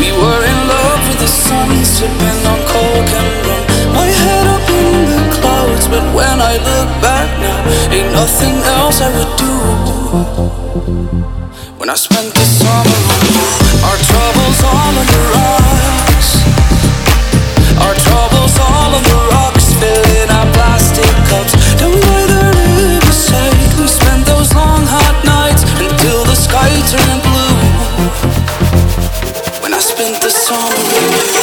We were in love with the sun, sipping on coke and rum. My head up in the clouds, but when I look back now, ain't nothing else I would do. When I spent the summer our troubles all on the rocks. Spent with you.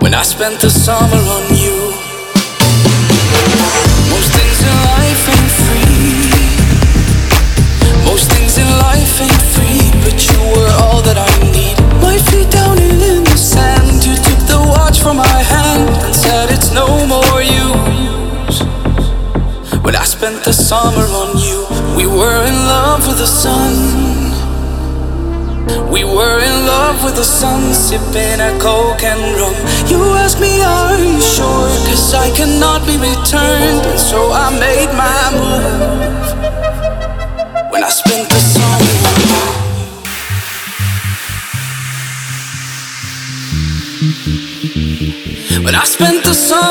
When I spent the summer on spent the summer on you, we were in love with the sun. We were in love with the sun, sipping a coke and rum. You asked me, Are you sure? Cause I cannot be returned, and so I made my move. When I spent the summer on you. When I spent the summer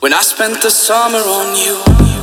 When I spent the summer on you.